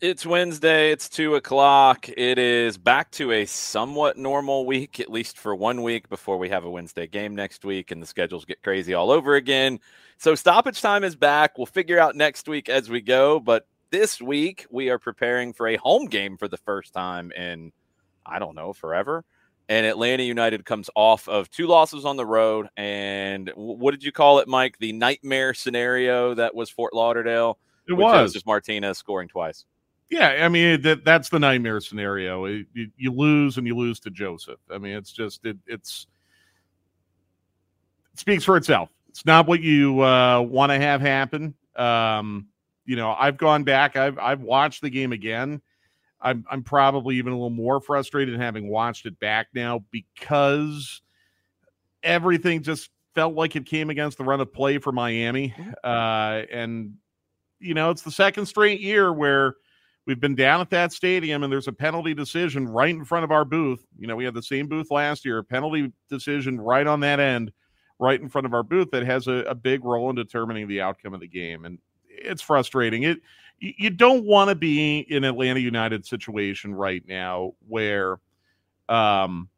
It's Wednesday. It's two o'clock. It is back to a somewhat normal week, at least for one week before we have a Wednesday game next week and the schedules get crazy all over again. So, stoppage time is back. We'll figure out next week as we go. But this week, we are preparing for a home game for the first time in, I don't know, forever. And Atlanta United comes off of two losses on the road. And what did you call it, Mike? The nightmare scenario that was Fort Lauderdale. It was just Martinez scoring twice. Yeah, I mean that that's the nightmare scenario. You, you, lose and you lose to Josef. I mean, it's just it, it's it speaks for itself. It's not what you uh, want to have happen. Um, you know, I've gone back. I've I've watched the game again. I'm I'm probably even a little more frustrated having watched it back now because everything just felt like it came against the run of play for Miami. Mm-hmm. Uh, and you know, it's the second straight year where We've been down at that stadium, and there's a penalty decision right in front of our booth. You know, we had the same booth last year, a penalty decision right on that end, right in front of our booth that has a, a big role in determining the outcome of the game. And it's frustrating. It you don't want to be in Atlanta United situation right now where um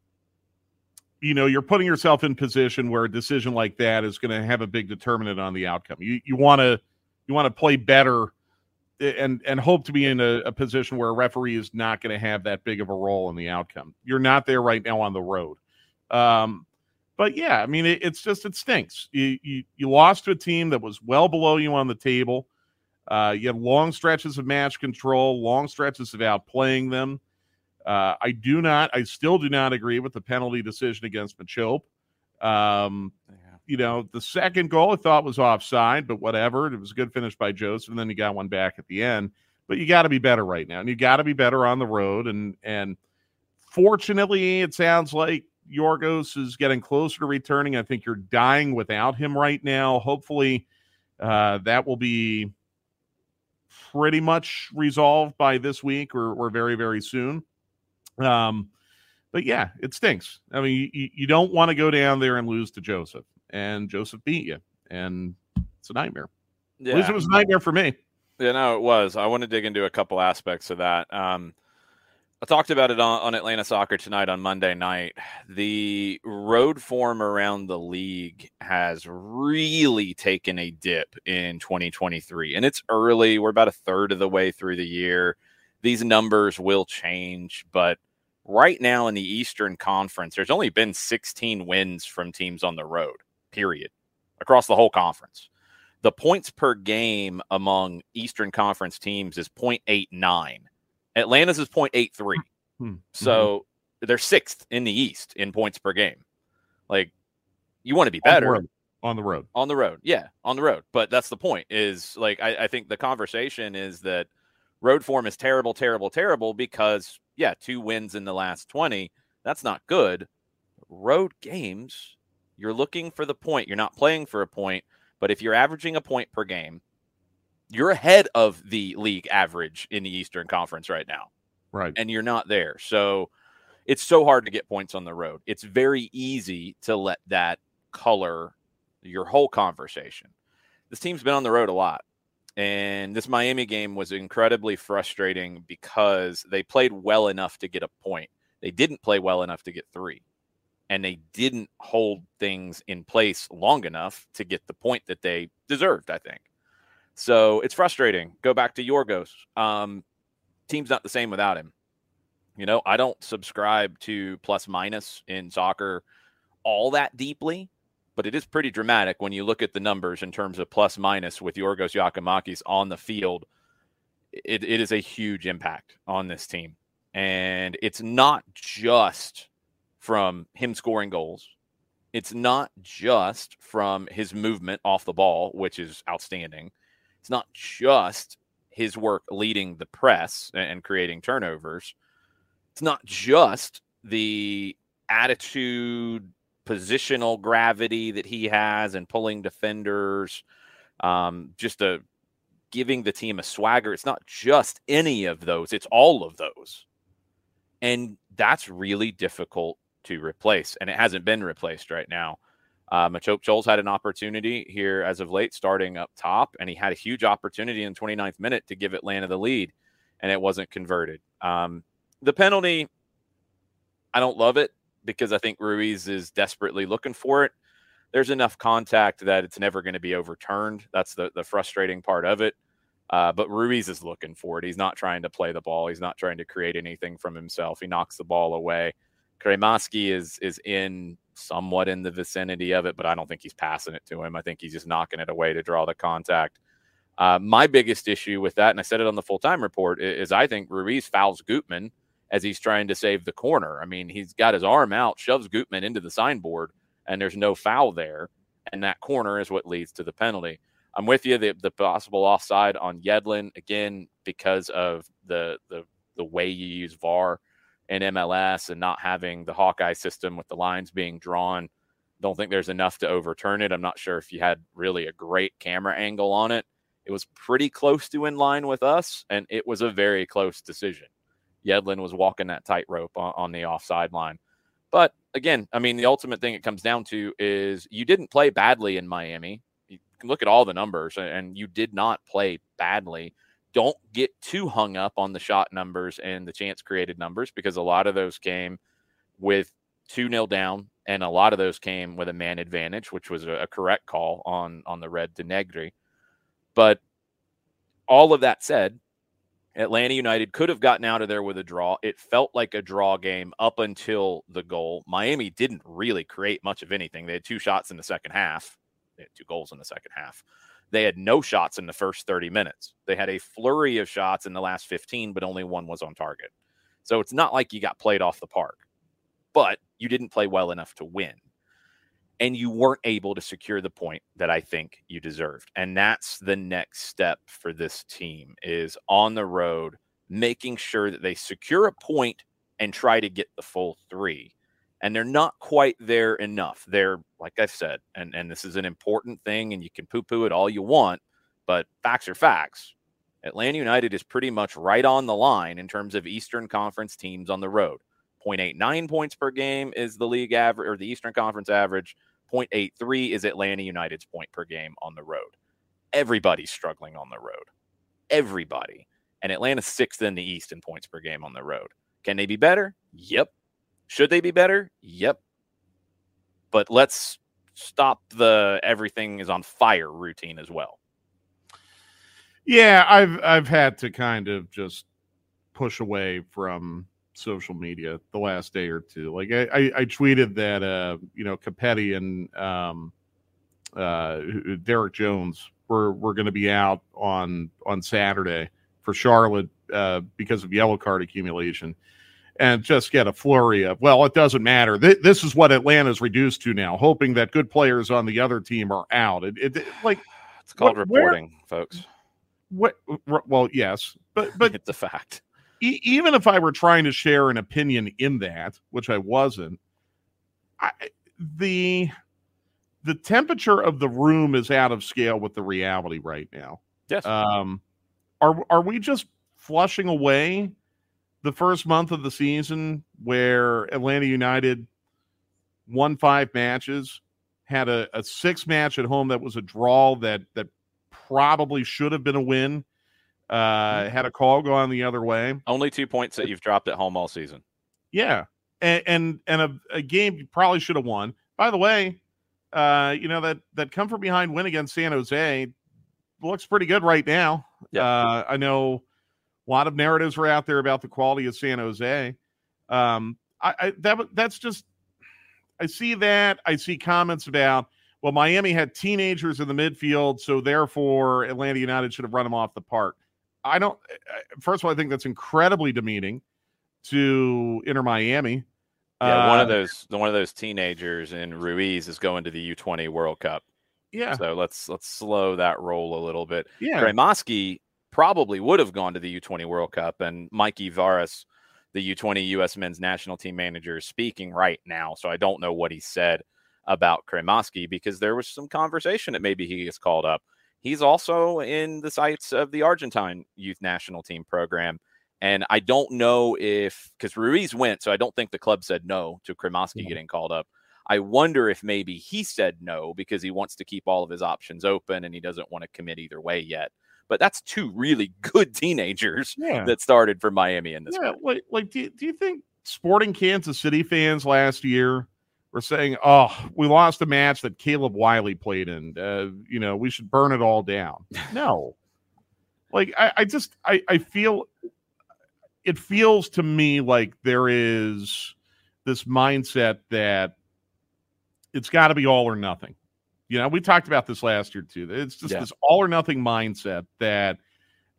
you know you're putting yourself in position where a decision like that is going to have a big determinant on the outcome. You you want to you want to play better and and hope to be in a, a position where a referee is not going to have that big of a role in the outcome. You're not there right now on the road. Um, but yeah, I mean, it, it's just it stinks. You, you, you lost to a team that was well below you on the table. Uh, you had long stretches of match control, long stretches of outplaying them. Uh, I do not, I still do not agree with the penalty decision against Machop. Um, you know, the second goal I thought was offside, but whatever. It was a good finish by Josef, and then you got one back at the end. But you got to be better right now, and you got to be better on the road. And and fortunately, it sounds like Yorgos is getting closer to returning. I think you're dying without him right now. Hopefully, uh, that will be pretty much resolved by this week or, or very very soon. Um, but yeah, it stinks. I mean, you, you don't want to go down there and lose to Josef and Josef beat you, and it's a nightmare. Yeah. At least it was a nightmare for me. Yeah, no, it was. I want to dig into a couple aspects of that. Um, I talked about it on, on, Atlanta Soccer tonight on Monday night. The road form around the league has really taken a dip in 2023, and it's early. We're about a third of the way through the year. These numbers will change, but right now in the Eastern Conference, there's only been 16 wins from teams on the road period, across the whole conference. The points per game among Eastern Conference teams is 0.89. Atlanta's is 0.83. Hmm. So mm-hmm. they're sixth in the East in points per game. Like, you want to be better. On the, on the road. On the road. Yeah, on the road. But that's the point is like, I, I think the conversation is that road form is terrible, terrible, terrible because, yeah, two wins in the last 20. That's not good. Road games you're looking for the point. You're not playing for a point. But if you're averaging a point per game, you're ahead of the league average in the Eastern Conference right now. Right. And you're not there. So it's so hard to get points on the road. It's very easy to let that color your whole conversation. This team's been on the road a lot. And this Miami game was incredibly frustrating because they played well enough to get a point. They didn't play well enough to get three. And they didn't hold things in place long enough to get the point that they deserved, I think. So it's frustrating. Go back to Yorgos. Um, team's not the same without him. You know, I don't subscribe to plus minus in soccer all that deeply, but it is pretty dramatic when you look at the numbers in terms of plus minus with Yorgos Giakoumakis on the field. It, it is a huge impact on this team. And it's not just from him scoring goals. It's not just from his movement off the ball, which is outstanding. It's not just his work leading the press and creating turnovers it's not just the attitude, positional gravity that he has and pulling defenders, um, just a giving the team a swagger. It's not just any of those, it's all of those. And that's really difficult to replace. And it hasn't been replaced right now. Uh, Machop Chol's had an opportunity here as of late, starting up top, and he had a huge opportunity in the 29th minute to give Atlanta the lead, and it wasn't converted. Um, the penalty, I don't love it because I think Ruiz is desperately looking for it. There's enough contact that it's never going to be overturned. That's the the frustrating part of it. Uh, but Ruiz is looking for it. He's not trying to play the ball. He's not trying to create anything from himself. He knocks the ball away. Cremaschi is is in somewhat in the vicinity of it, but I don't think he's passing it to him. I think he's just knocking it away to draw the contact. Uh, my biggest issue with that, and I said it on the full time report, is, is I think Ruiz fouls Gutman as he's trying to save the corner. I mean, he's got his arm out, shoves Gutman into the signboard, and there's no foul there. And that corner is what leads to the penalty. I'm with you. The, the possible offside on Yedlin again because of the the the way you use VAR in MLS and not having the Hawkeye system with the lines being drawn. Don't think there's enough to overturn it. I'm not sure if you had really a great camera angle on it. It was pretty close to in line with us, and it was a very close decision. Yedlin was walking that tightrope on, on the offside line. But again, I mean, the ultimate thing it comes down to is you didn't play badly in Miami. You can look at all the numbers, and you did not play badly. Don't get too hung up on the shot numbers and the chance created numbers because a lot of those came with 2 nil down, and a lot of those came with a man advantage, which was a, correct call on, on the red to Negri. But all of that said, Atlanta United could have gotten out of there with a draw. It felt like a draw game up until the goal. Miami didn't really create much of anything. They had two shots in the second half. They had two goals in the second half. They had no shots in the first 30 minutes. They had a flurry of shots in the last 15, but only one was on target. So it's not like you got played off the park, but you didn't play well enough to win and you weren't able to secure the point that I think you deserved. And that's the next step for this team is on the road making sure that they secure a point and try to get the full 3. And they're not quite there enough. They're like I said, and and this is an important thing and you can poo-poo it all you want, but facts are facts. Atlanta United is pretty much right on the line in terms of Eastern Conference teams on the road. 0.89 points per game is the league average or the Eastern Conference average. 0.83 is Atlanta United's point per game on the road. Everybody's struggling on the road. Everybody. And Atlanta's sixth in the East in points per game on the road. Can they be better? Yep. Should they be better? Yep. But let's stop the everything is on fire routine as well. Yeah, I've I've had to kind of just push away from social media the last day or two. Like I, I, I tweeted that uh, you know Copetti and um, uh, Derrick Jones were were going to be out on on Saturday for Charlotte uh, because of yellow card accumulation, and just get a flurry of well, it doesn't matter. Th- this is what Atlanta's reduced to now, hoping that good players on the other team are out. It, it, it like it's called what, reporting, where, folks. What? Well, yes, but but it's a fact e- even if I were trying to share an opinion in that, which I wasn't, I, the the temperature of the room is out of scale with the reality right now. Yes. Um, are are we just flushing away the first month of the season where Atlanta United won five matches, had a, a six match at home that was a draw that that probably should have been a win. Uh, had a call going the other way. Only two points that you've dropped at home all season. Yeah, and and, and a, a game you probably should have won. By the way, uh, you know that that come from behind win against San Jose looks pretty good right now. Yeah. Uh, I know a lot of narratives were out there about the quality of San Jose. Um, I, I that that's just I see that. I see comments about well, Miami had teenagers in the midfield, so therefore Atlanta United should have run them off the park. I don't. First of all, I think that's incredibly demeaning to Inter Miami. Yeah, one Uh, of those one of those teenagers in Ruiz is going to the U20 World Cup. Yeah, So let's let's slow that roll a little bit. yeah, Cremaschi probably would have gone to the U20 World Cup, and Mikey Varas, the U20 U.S. Men's National Team manager, is speaking right now. So I don't know what he said about Cremaschi because there was some conversation that maybe he gets called up. He's also in the sights of the Argentine Youth National Team program. And I don't know if because Ruiz went, so I don't think the club said no to Cremaschi getting called up. I wonder if maybe he said no because he wants to keep all of his options open and he doesn't want to commit either way yet. But that's two really good teenagers yeah. that started for Miami in this. yeah, group. like, like do, you- do you think sporting Kansas City fans last year were saying, "Oh, we lost a match that Caleb Wiley played in. Uh, you know, we should burn it all down." No, like I, I just I, I feel it feels to me like there is this mindset that it's got to be all or nothing. You know, we talked about this last year too. It's just Yeah. this all or nothing mindset that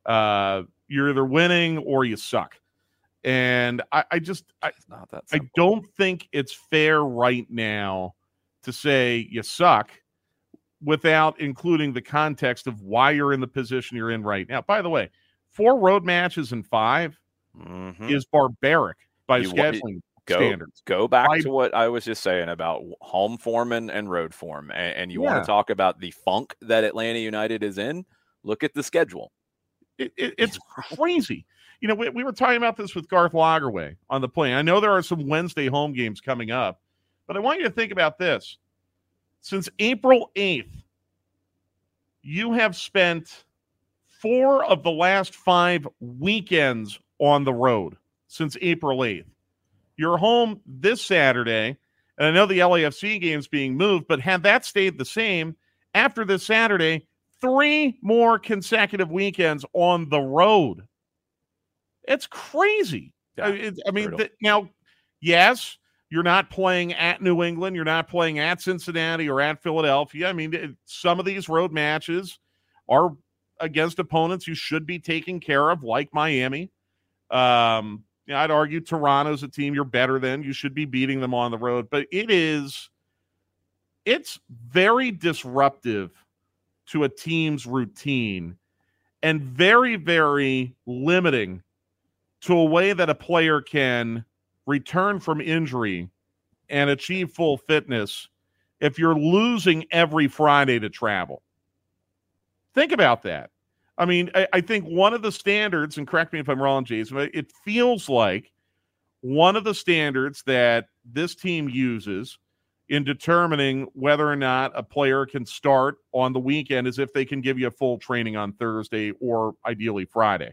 uh, you're either winning or you suck. And I, I just I, It's not that I don't think it's fair right now to say you suck without including the context of why you're in the position you're in right now. By the way, four road matches in 5 Mhm. is barbaric by You scheduling Go standards. go back Why- to what I was just saying about home form and, and road form. And, and you want to talk about the funk that Atlanta United is in? Look at the schedule. It, it, it's crazy. You know, we, we were talking about this with Garth Lagerwey on the plane. I know there are some Wednesday home games coming up, but I want you to think about this. Since April 8th, you have spent four of the last five weekends on the road since April 8th. You're home this Saturday, and I know the LAFC game's being moved, but had that stayed the same after this Saturday, three more consecutive weekends on the road. It's crazy. I, it- I mean, th- now, yes, you're not playing at New England, you're not playing at Cincinnati or at Philadelphia. I mean, it- some of these road matches are against opponents you should be taking care of, like Miami. Um, you know, I'd argue Toronto's a team you're better than. You should be beating them on the road, but it is it's very disruptive to a team's routine and very, very limiting to a way that a player can return from injury and achieve full fitness if you're losing every Friday to travel. Think about that. I mean, I, I think one of the standards, and correct me if I'm wrong, Jason, but it feels like one of the standards that this team uses in determining whether or not a player can start on the weekend is if they can give you a full training on Thursday or ideally Friday.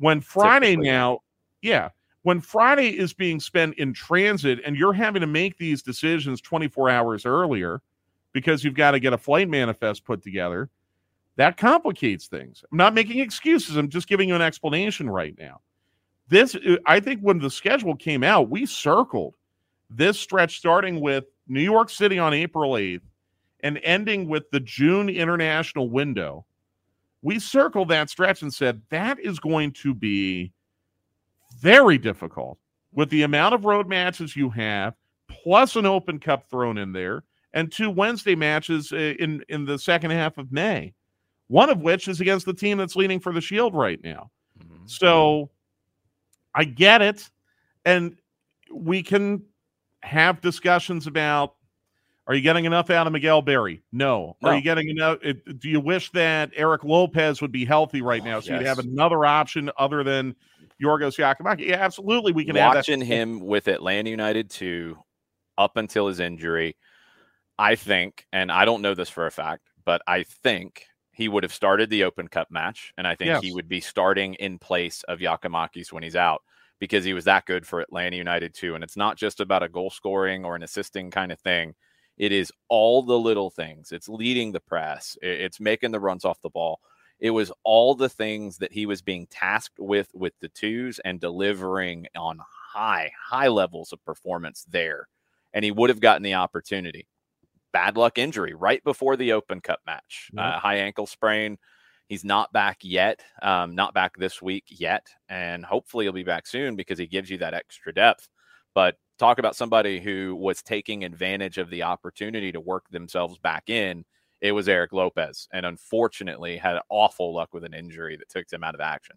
When Friday now, yeah, when Friday is being spent in transit and you're having to make these decisions 24 hours earlier because you've got to get a flight manifest put together, that complicates things. I'm not making excuses. I'm just giving you an explanation right now. This, I think, when the schedule came out, we circled this stretch starting with New York City on April 8th and ending with the June international window. We circled that stretch and said that is going to be very difficult with the amount of road matches you have, plus an open cup thrown in there, and two Wednesday matches uh, in, in the second half of May, one of which is against the team that's leading for the Shield right now. Mhm. So I get it. And we can have discussions about are you getting enough out of Miguel Berry? No. Are you getting enough? Do you wish that Erik Lopez would be healthy right now so you'd have another option other than Yorgos Giakoumakis? Yeah, absolutely. We can have that. watching him with Atlanta United too, up until his injury, I think, and I don't know this for a fact, but I think he would have started the Open Cup match, and I think Yes. he would be starting in place of Giakoumakis when he's out because he was that good for Atlanta United too. And it's not just about a goal scoring or an assisting kind of thing. It is all the little things. It's leading the press. It's making the runs off the ball. It was all the things that he was being tasked with with the twos and delivering on high, high levels of performance there. And he would have gotten the opportunity. Bad luck injury right before the Open Cup match. Yep. Uh, high ankle sprain. He's not back yet. Um, not back this week yet. And hopefully he'll be back soon because he gives you that extra depth. But talk about somebody who was taking advantage of the opportunity to work themselves back in. It was Erik Lopez, and unfortunately had awful luck with an injury that took him out of action.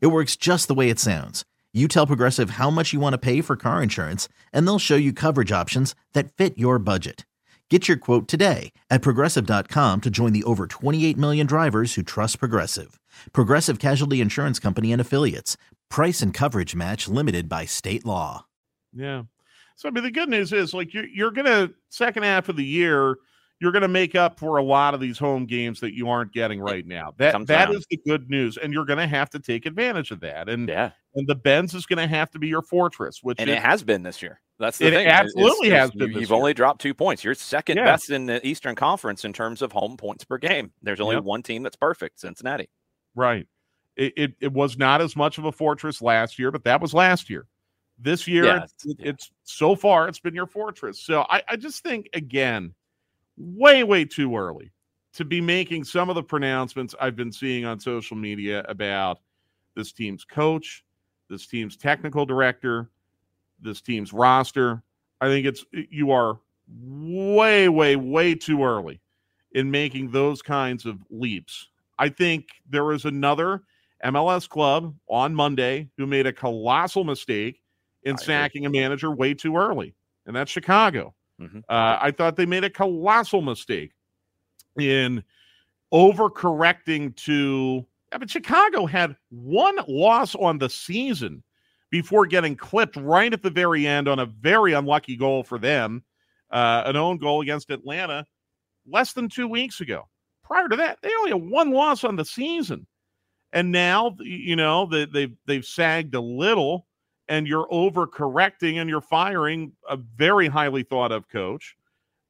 It works just the way it sounds. You tell Progressive how much you want to pay for car insurance, and they'll show you coverage options that fit your budget. Get your quote today at progressive.com to join the over 28 million drivers who trust Progressive. Progressive Casualty Insurance Company and Affiliates. Price and coverage match limited by state law. Yeah. So I mean, the good news is like you're you're gonna second half of the year, you're gonna make up for a lot of these home games that you aren't getting right now. That comes that is the good news, and you're gonna have to take advantage of that. And Yeah. and the Benz is gonna have to be your fortress, which And it- it has been this year. That's the It thing. absolutely is has you- been this You've year. only dropped two points. You're second Yeah. best in the Eastern Conference in terms of home points per game. There's only Yep. one team that's perfect, Cincinnati. right. It, it it was not as much of a fortress last year, but that was last year. This year, Yeah, it's, yeah. it's so far it's been your fortress. So I, I just think again, way way too early to be making some of the pronouncements I've been seeing on social media about this team's coach, this team's technical director, this team's roster. I think it's you are way way way too early in making those kinds of leaps. I think there was another MLS club on Monday who made a colossal mistake in I agree. sacking a manager way too early, and that's Chicago. Mhm. Uh, I thought they made a colossal mistake in overcorrecting to. I mean, Chicago had one loss on the season before getting clipped right at the very end on a very unlucky goal for them, uh, an own goal against Atlanta less than two weeks ago. Prior to that, they only had one loss on the season, and now you know they, they've they've sagged a little, and you're overcorrecting and you're firing a very highly thought of coach,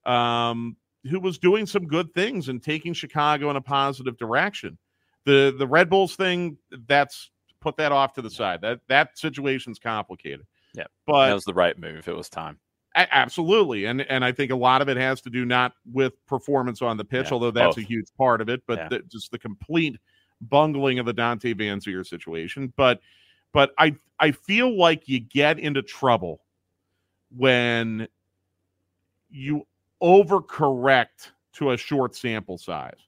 um, who was doing some good things and taking Chicago in a positive direction. The the Red Bulls thing, that's put that off to the side. That that situation's complicated. Yeah, but that was the right move. If it was time. absolutely, and and I think a lot of it has to do not with performance on the pitch, Yeah, although that's a huge part of it, but Yeah. the, just the complete bungling of the Dante Vanzeir situation. But But I I feel like you get into trouble when you overcorrect to a short sample size.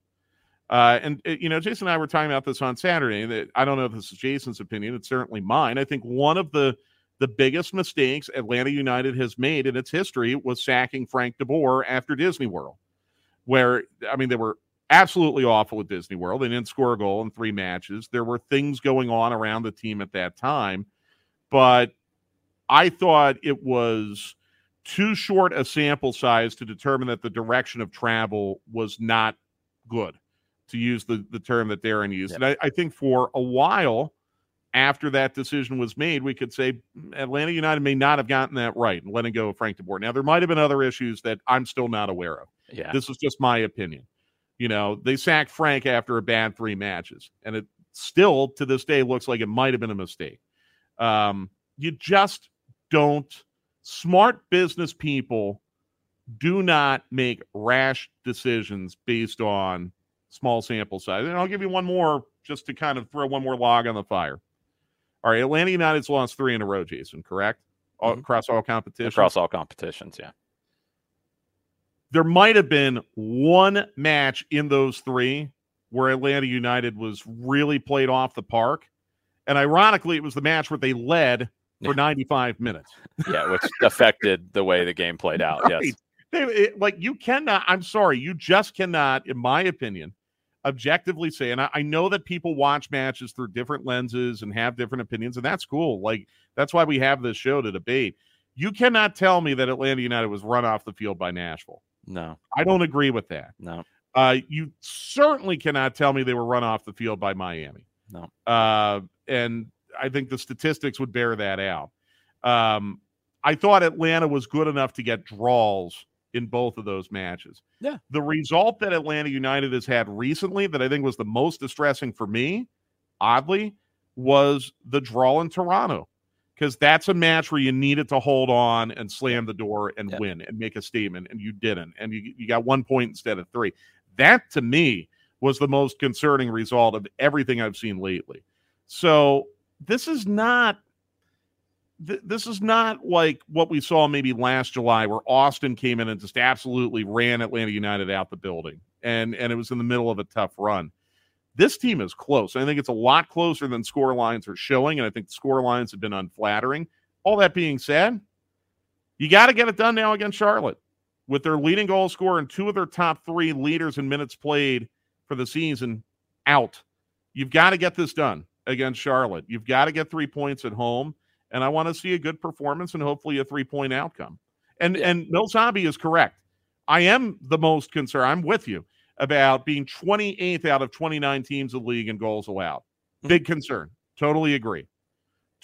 Uh, and uh, you know, Jason and I were talking about this on Saturday. That I don't know if this is Jason's opinion. It's certainly mine. I think one of the the biggest mistakes Atlanta United has made in its history was sacking Frank de Boer after Disney World, where I mean they were absolutely awful at Disney World. They didn't score a goal in three matches. There were things going on around the team at that time, but I thought it was too short a sample size to determine that the direction of travel was not good, to use the, the term that Darren used. Yep. And I, I think for a while after that decision was made, we could say mm, Atlanta United may not have gotten that right and letting go of Frank de Boer. Now, there might have been other issues that I'm still not aware of. Yeah. This is just my opinion. You know, they sacked Frank after a bad three matches, and it still to this day looks like it might have been a mistake. Um, you just don't smart business people do not make rash decisions based on small sample size. And I'll give you one more just to kind of throw one more log on the fire. All right, Atlanta United's lost three in a row, Jason, correct? All, mm-hmm. Across all competitions? Across all competitions, yeah. There might have been one match in those three where Atlanta United was really played off the park. And ironically, it was the match where they led for 95 minutes. yeah, which affected the way the game played out. Right. Yes. They, it, like you cannot, I'm sorry, you just cannot, in my opinion, objectively say, and I, I, know that people watch matches through different lenses and have different opinions, and that's cool. Like that's why we have this show to debate. You cannot tell me that Atlanta United was run off the field by Nashville. No, I don't agree with that. No, uh, you certainly cannot tell me they were run off the field by Miami. No, uh, and I think the statistics would bear that out. Um, I thought Atlanta was good enough to get draws in both of those matches. Yeah. The result that Atlanta United has had recently that I think was the most distressing for me, oddly, was the draw in Toronto. Because that's a match where you needed to hold on and slam the door and win and make a statement, and you didn't. And you, you got one point instead of three. That to me was the most concerning result of everything I've seen lately. So this is not th- this is not like what we saw maybe last July, where Austin came in and just absolutely ran Atlanta United out the building, and and it was in the middle of a tough run. This team is close. I think it's a lot closer than score lines are showing, and I think the score lines have been unflattering. All that being said, you got to get it done now against Charlotte with their leading goal scorer and two of their top three leaders in minutes played for the season out. You've got to get this done against Charlotte. You've got to get three points at home and I want to see a good performance and hopefully a three point outcome. And yeah. and Milsabi is correct. I am the most concerned. I'm with you about being 28th out of 29 teams of the league in goals allowed. Mm-hmm. Big concern. Totally agree.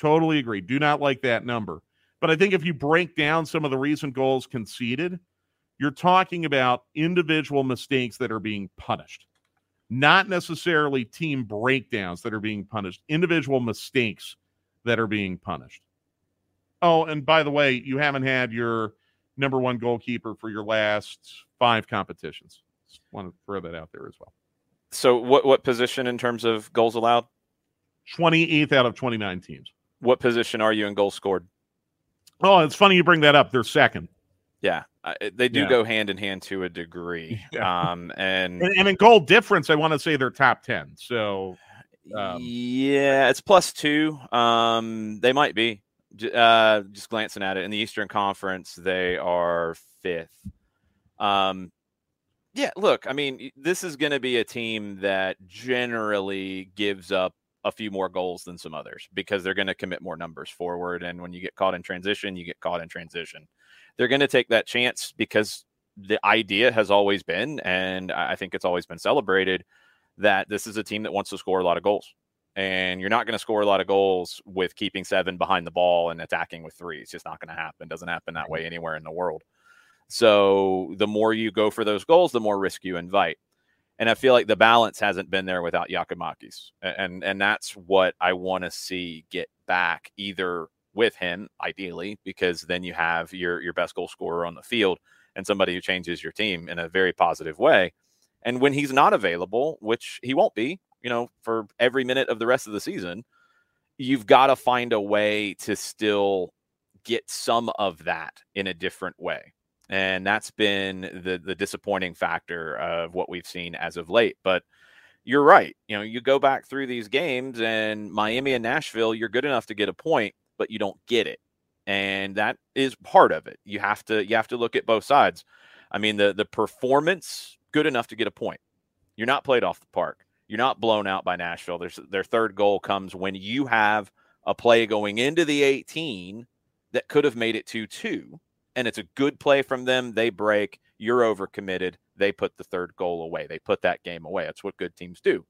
Totally agree. Do not like that number. But I think if you break down some of the recent goals conceded, you're talking about individual mistakes that are being punished, not necessarily team breakdowns that are being punished, individual mistakes that are being punished. Oh, and by the way, you haven't had your number one goalkeeper for your last five competitions. Just want to throw that out there as well. So, what what position in terms of goals allowed? Twenty eighth out of twenty nine teams. What position are you in goals scored? Oh, it's funny you bring that up. They're second. Yeah, they do yeah. go hand in hand to a degree. Yeah. Um, and, and, and in goal difference, I want to say they're top ten. So um, yeah, it's plus two. Um, they might be. Uh, just glancing at it in the Eastern Conference, they are fifth. Um, yeah, look, I mean, this is going to be a team that generally gives up a few more goals than some others because they're going to commit more numbers forward. And when you get caught in transition, you get caught in transition. They're going to take that chance because the idea has always been, and I think it's always been celebrated that this is a team that wants to score a lot of goals. And you're not going to score a lot of goals with keeping seven behind the ball and attacking with three. It's just not going to happen. Doesn't happen that way anywhere in the world. So the more you go for those goals, the more risk you invite. And I feel like the balance hasn't been there without Giakoumakis. And and that's what I want to see get back either with him, ideally, because then you have your your best goal scorer on the field and somebody who changes your team in a very positive way and when he's not available, which he won't be, you know, for every minute of the rest of the season, you've got to find a way to still get some of that in a different way. And that's been the the disappointing factor of what we've seen as of late. But you're right. You know, you go back through these games and Miami and Nashville, you're good enough to get a point, but you don't get it. And that is part of it. You have to you have to look at both sides. I mean, the the performance good enough to get a point. You're not played off the park. You're not blown out by Nashville. There's their third goal comes when you have a play going into the 18 that could have made it 2 2. And it's a good play from them. They break. You're overcommitted. They put the third goal away. They put that game away. That's what good teams do.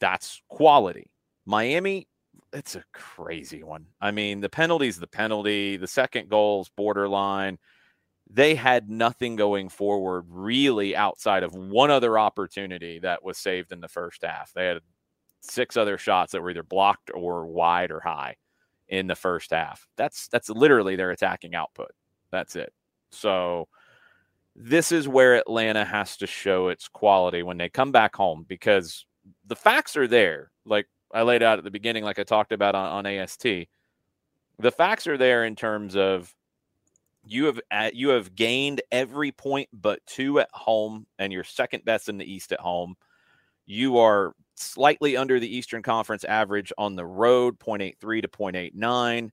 That's quality. Miami, it's a crazy one. I mean, the penalty's the penalty. The second goal's borderline. They had nothing going forward really outside of one other opportunity that was saved in the first half. They had six other shots that were either blocked or wide or high in the first half. That's that's literally their attacking output. That's it. So this is where Atlanta has to show its quality when they come back home because the facts are there. Like I laid out at the beginning, like I talked about on, on AST, the facts are there in terms of you have uh, you have gained every point but two at home, and you're second best in the East at home. You are slightly under the Eastern Conference average on the road, 0.83 to 0.89.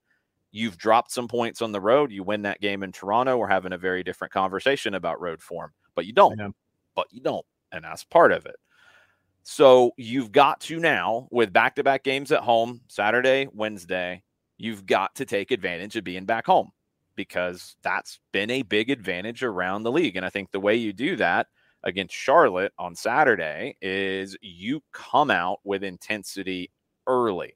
You've dropped some points on the road. You win that game in Toronto. We're having a very different conversation about road form, but you don't. Yeah. But you don't. And that's part of it. So you've got to now, with back to back games at home, Saturday, Wednesday, you've got to take advantage of being back home because that's been a big advantage around the league. And I think the way you do that against Charlotte on Saturday is you come out with intensity early.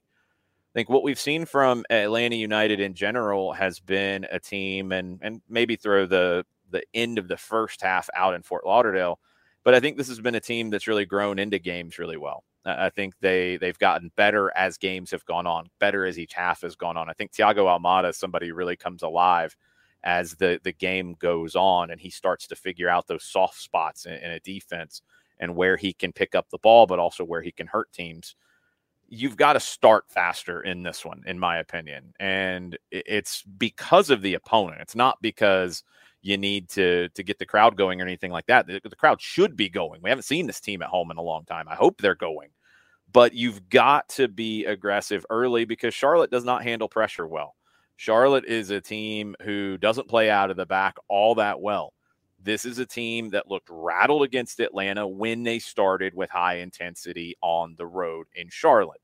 I think what we've seen from Atlanta United in general has been a team, and and maybe throw the the end of the first half out in Fort Lauderdale, but I think this has been a team that's really grown into games really well. I think they they've gotten better as games have gone on, better as each half has gone on. I think Thiago Almada, somebody really comes alive as the the game goes on and he starts to figure out those soft spots in, in a defense and where he can pick up the ball, but also where he can hurt teams. You've got to start faster in this one, in my opinion, and it's because of the opponent. It's not because you need to to get the crowd going or anything like that. The, the crowd should be going. We haven't seen this team at home in a long time. I hope they're going, but you've got to be aggressive early because Charlotte does not handle pressure well. Charlotte is a team who doesn't play out of the back all that well. This is a team that looked rattled against Atlanta when they started with high intensity on the road in Charlotte.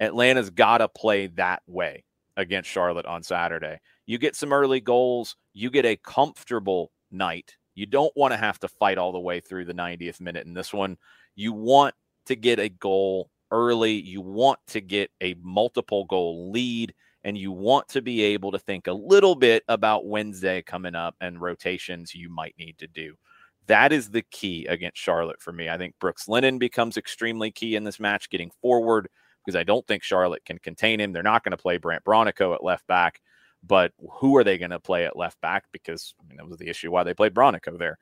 Atlanta's got to play that way against Charlotte on Saturday. You get some early goals, you get a comfortable night. You don't want to have to fight all the way through the 90th minute in this one. You want to get a goal early, you want to get a multiple goal lead and you want to be able to think a little bit about Wednesday coming up and rotations you might need to do. That is the key against Charlotte for me. I think Brooks Lennon becomes extremely key in this match, getting forward because I don't think Charlotte can contain him. They're not going to play Brandt Bronico at left back, but who are they going to play at left back? Because I mean that was the issue why they played Bronico there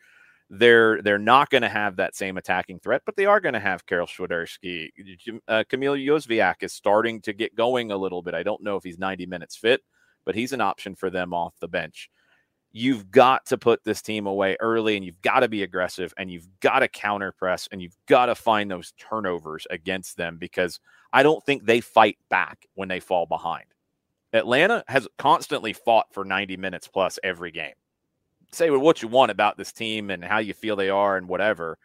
they're they're not going to have that same attacking threat, but they are going to have Karol Swiderski. Uh, Kamil Józwiak is starting to get going a little bit. I don't know if he's 90 minutes fit, but he's an option for them off the bench. You've got to put this team away early, and you've got to be aggressive, and you've got to counter press, and you've got to find those turnovers against them because I don't think they fight back when they fall behind. Atlanta has constantly fought for 90 minutes plus every game say what you want about this team and how you feel they are and whatever.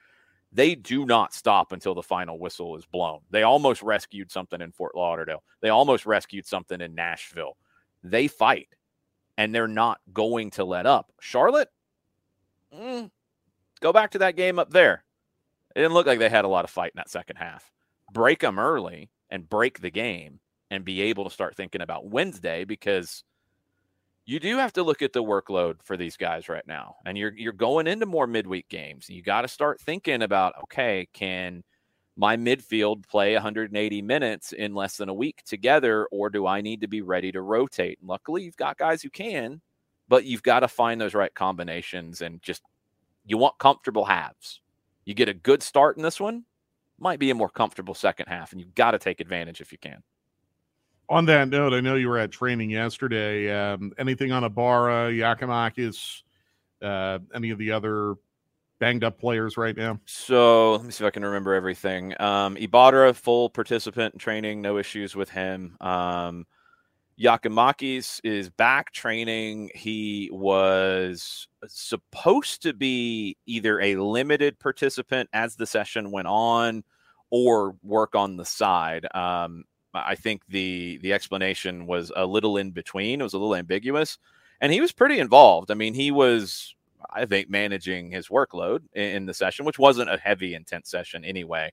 They do not stop until the final whistle is blown. They almost rescued something in Fort Lauderdale. They almost rescued something in Nashville. They fight and they're not going to let up. Charlotte, mm, go back to that game up there. It didn't look like they had a lot of fight in that second half. Break them early and break the game and be able to start thinking about Wednesday because – you do have to look at the workload for these guys right now. And you're you're going into more midweek games. You got to start thinking about, okay, can my midfield play 180 minutes in less than a week together or do I need to be ready to rotate? And luckily, you've got guys who can, but you've got to find those right combinations and just you want comfortable halves. You get a good start in this one, might be a more comfortable second half and you've got to take advantage if you can. On that note, I know you were at training yesterday. Um, anything on Ibarra, Giakoumakis, uh, any of the other banged up players right now? So let me see if I can remember everything. Um, Ibarra, full participant in training, no issues with him. Um, Giakoumakis is back training. He was supposed to be either a limited participant as the session went on or work on the side. Um, I think the the explanation was a little in between. It was a little ambiguous, and he was pretty involved. I mean, he was, I think, managing his workload in, the session, which wasn't a heavy, intense session anyway,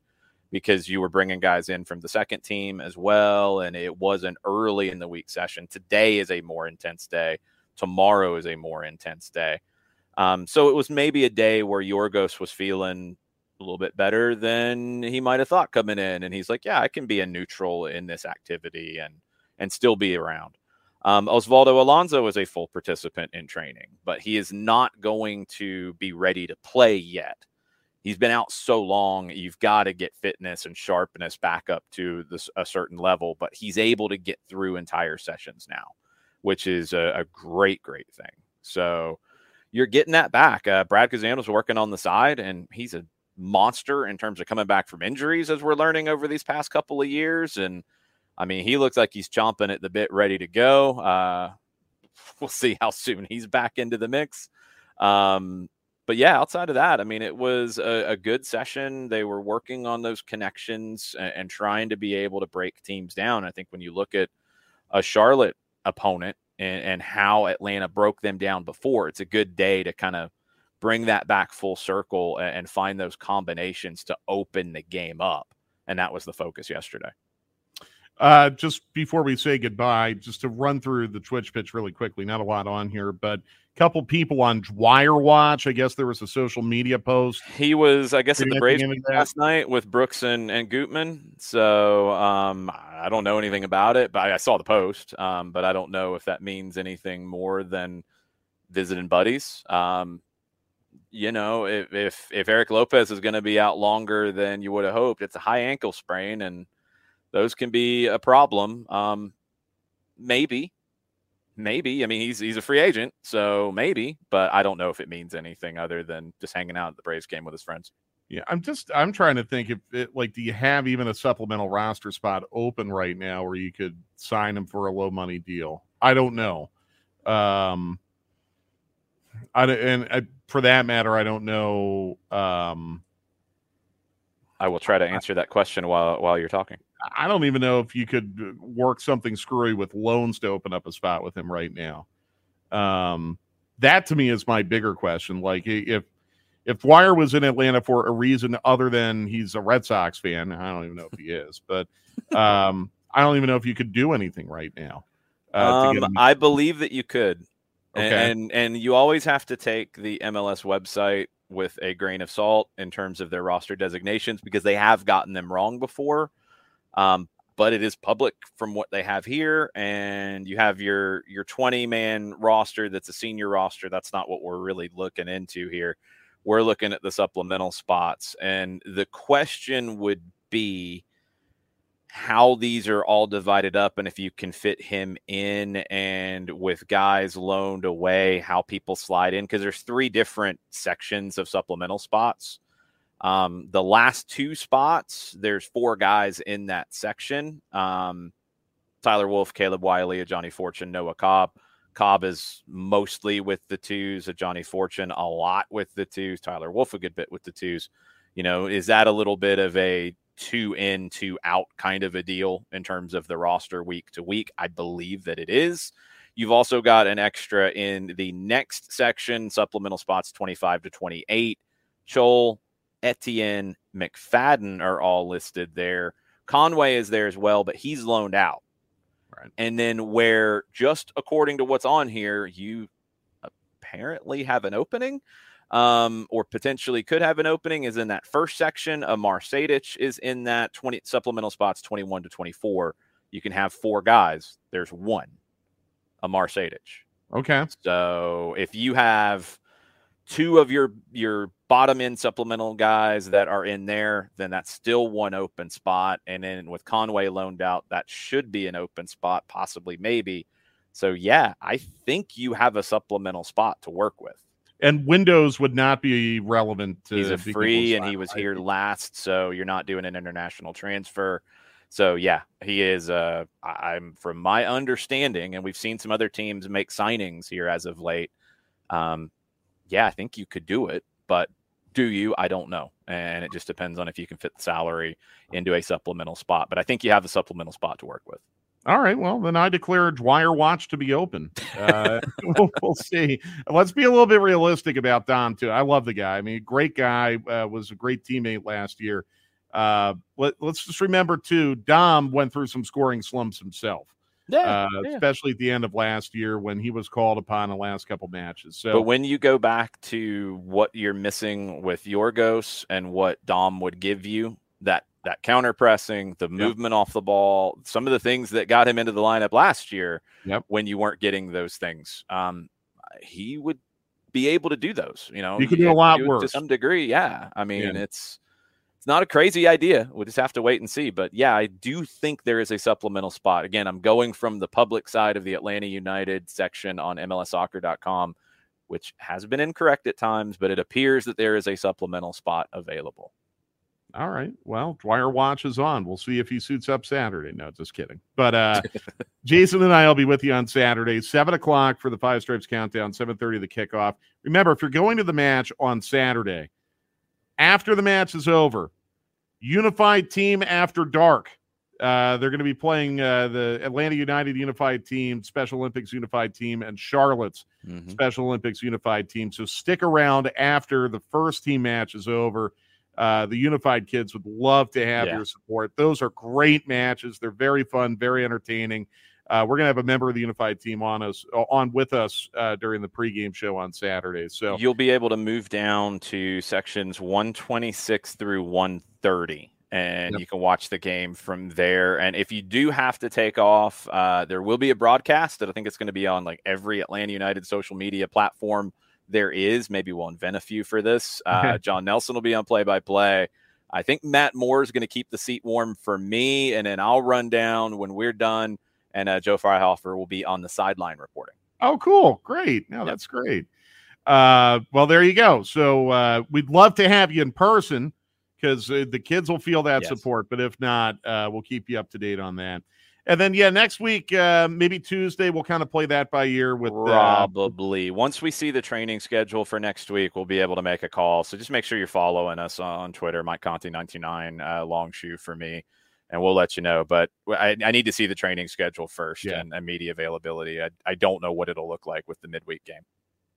because you were bringing guys in from the second team as well, and it wasn't early in the week session. Today is a more intense day. Tomorrow is a more intense day. Um, so it was maybe a day where Yorgos was feeling a little bit better than he might have thought coming in. And he's like, yeah, I can be a neutral in this activity and and still be around. Um, Osvaldo Alonso is a full participant in training, but he is not going to be ready to play yet. He's been out so long, you've got to get fitness and sharpness back up to this, a certain level, but he's able to get through entire sessions now, which is a, a great, great thing. So you're getting that back. Uh, Brad Guzan was working on the side, and he's a monster in terms of coming back from injuries, as we're learning over these past couple of years. And I mean, he looks like he's chomping at the bit, ready to go. Uh, we'll see how soon he's back into the mix. Um, but yeah, outside of that, I mean, it was a, a good session. They were working on those connections and, and trying to be able to break teams down. I think when you look at a Charlotte opponent and, and how Atlanta broke them down before, it's a good day to kind of bring that back full circle and, and find those combinations to open the game up. And that was the focus yesterday. Uh, just before we say goodbye, just to run through the Twitch pitch really quickly. Not a lot on here, but a couple people on Dwyer Watch. I guess there was a social media post. He was, I guess, at the Braves last night with Brooks and, and Gutman. So um, I don't know anything about it, but I, I saw the post. Um, but I don't know if that means anything more than visiting buddies. Um, you know, if if, if Erik Lopez is going to be out longer than you would have hoped, it's a high ankle sprain and those can be a problem. Um, maybe, maybe. I mean, he's he's a free agent, so maybe, but I don't know if it means anything other than just hanging out at the Braves game with his friends. Yeah, I'm just I'm trying to think if it like do you have even a supplemental roster spot open right now where you could sign him for a low money deal? I don't know. Um I and I, for that matter I don't know um I will try to answer that question while while you're talking. I don't even know if you could uh, work something screwy with loans to open up a spot with him right now. Um, that to me is my bigger question. Like if if Dwyer was in Atlanta for a reason other than he's a Red Sox fan, I don't even know if he is, but um, I don't even know if you could do anything right now. Uh, um, I believe that you could. Okay. And and you always have to take the MLS website with a grain of salt in terms of their roster designations because they have gotten them wrong before. Um, but it is public from what they have here, and you have your your 20 man roster that's a senior roster. That's not what we're really looking into here. We're looking at the supplemental spots, and the question would be how these are all divided up and if you can fit him in and with guys loaned away how people slide in because there's three different sections of supplemental spots um, the last two spots, there's four guys in that section. Um, Tyler Wolff, Caleb Wiley, Ajani Fortune, Noah Cobb. Cobb is mostly with the twos, Ajani Fortune a lot with the twos, Tyler Wolff a good bit with the twos. You know, is that a little bit of a two in, two out kind of a deal in terms of the roster week to week? I believe that it is. You've also got an extra in the next section, supplemental spots 25 to 28. Chol, Etienne, McFadden are all listed there. Conway is there as well, but he's loaned out. Right. And then where just according to what's on here, you apparently have an opening, um, or potentially could have an opening, is in that first section. Amar Sejdic is in that 20 supplemental spots 21 to 24. You can have four guys. There's one. Amar Sejdic. Okay. So if you have two of your your bottom end supplemental guys that are in there, then that's still one open spot. And then with Conway loaned out, that should be an open spot, possibly, maybe. So yeah, I think you have a supplemental spot to work with. And Windows would not be relevant. To He's a free, and he was here last, so you're not doing an international transfer. So yeah, he is. Uh, I'm from my understanding, and we've seen some other teams make signings here as of late. Um, yeah, I think you could do it, but do you? I don't know, and it just depends on if you can fit the salary into a supplemental spot. But I think you have a supplemental spot to work with. All right, well then I declare Dwyer Watch to be open. Uh, we'll, we'll, see. Let's be a little bit realistic about Dom too. I love the guy. I mean, great guy. Uh, was a great teammate last year. Uh, let, us just remember too, Dom went through some scoring slumps himself. Yeah, uh, yeah, especially at the end of last year when he was called upon the last couple matches. So, but when you go back to what you're missing with Yorgos and what Dom would give you, that that counter pressing, the movement yep. off the ball, some of the things that got him into the lineup last year, yep. when you weren't getting those things, um, he would be able to do those. You know, he could do a lot do worse to some degree. Yeah, I mean, yeah. it's it's not a crazy idea. We'll just have to wait and see. But yeah, I do think there is a supplemental spot. Again, I'm going from the public side of the Atlanta United section on MLSsoccer.com, which has been incorrect at times, but it appears that there is a supplemental spot available. All right. Well, Dwyer Watch is on. We'll see if he suits up Saturday. No, just kidding. But uh Jason and I will be with you on Saturday, seven o'clock for the Five Stripes countdown, seven thirty the kickoff. Remember, if you're going to the match on Saturday, after the match is over, unified team after dark. Uh, they're going to be playing uh, the Atlanta United Unified Team, Special Olympics Unified Team, and Charlotte's mm-hmm. Special Olympics Unified Team. So stick around after the first team match is over. Uh, the Unified kids would love to have yeah. your support. Those are great matches. They're very fun, very entertaining. Uh, we're gonna have a member of the unified team on us on with us uh, during the pregame show on Saturday. So you'll be able to move down to sections 126 through 130 and yep. you can watch the game from there. And if you do have to take off, uh, there will be a broadcast that I think it's going to be on like every Atlanta United social media platform there is. Maybe we'll invent a few for this. Uh, John Nelson will be on play by play. I think Matt Moore is going to keep the seat warm for me, and then I'll run down when we're done and uh, Joe Fryhofer will be on the sideline reporting. Oh, cool. Great. Now yep. that's great. Uh, well, there you go. So uh, we'd love to have you in person because uh, the kids will feel that yes. support. But if not, uh, we'll keep you up to date on that. And then, yeah, next week, uh, maybe Tuesday, we'll kind of play that by ear with uh, probably once we see the training schedule for next week, we'll be able to make a call. So just make sure you're following us on Twitter, Mike Conti 99, uh, long shoe for me and we'll let you know. But I, I need to see the training schedule first yeah. and, and, media availability. I, I don't know what it'll look like with the midweek game.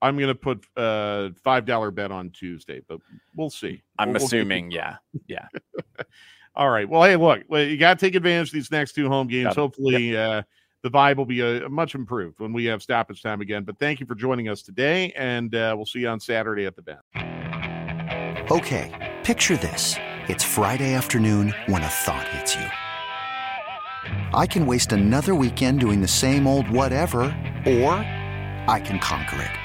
I'm going to put a uh, five dollar bet on Tuesday, but we'll see. I'm we'll, assuming, we'll yeah, yeah. All right. Well, hey, look, you got to take advantage of these next two home games. Hopefully, yep. uh, the vibe will be uh, much improved when we have stoppage time again. But thank you for joining us today, and uh, we'll see you on Saturday at the bench. Okay, picture this. It's Friday afternoon when a thought hits you. I can waste another weekend doing the same old whatever, or I can conquer it.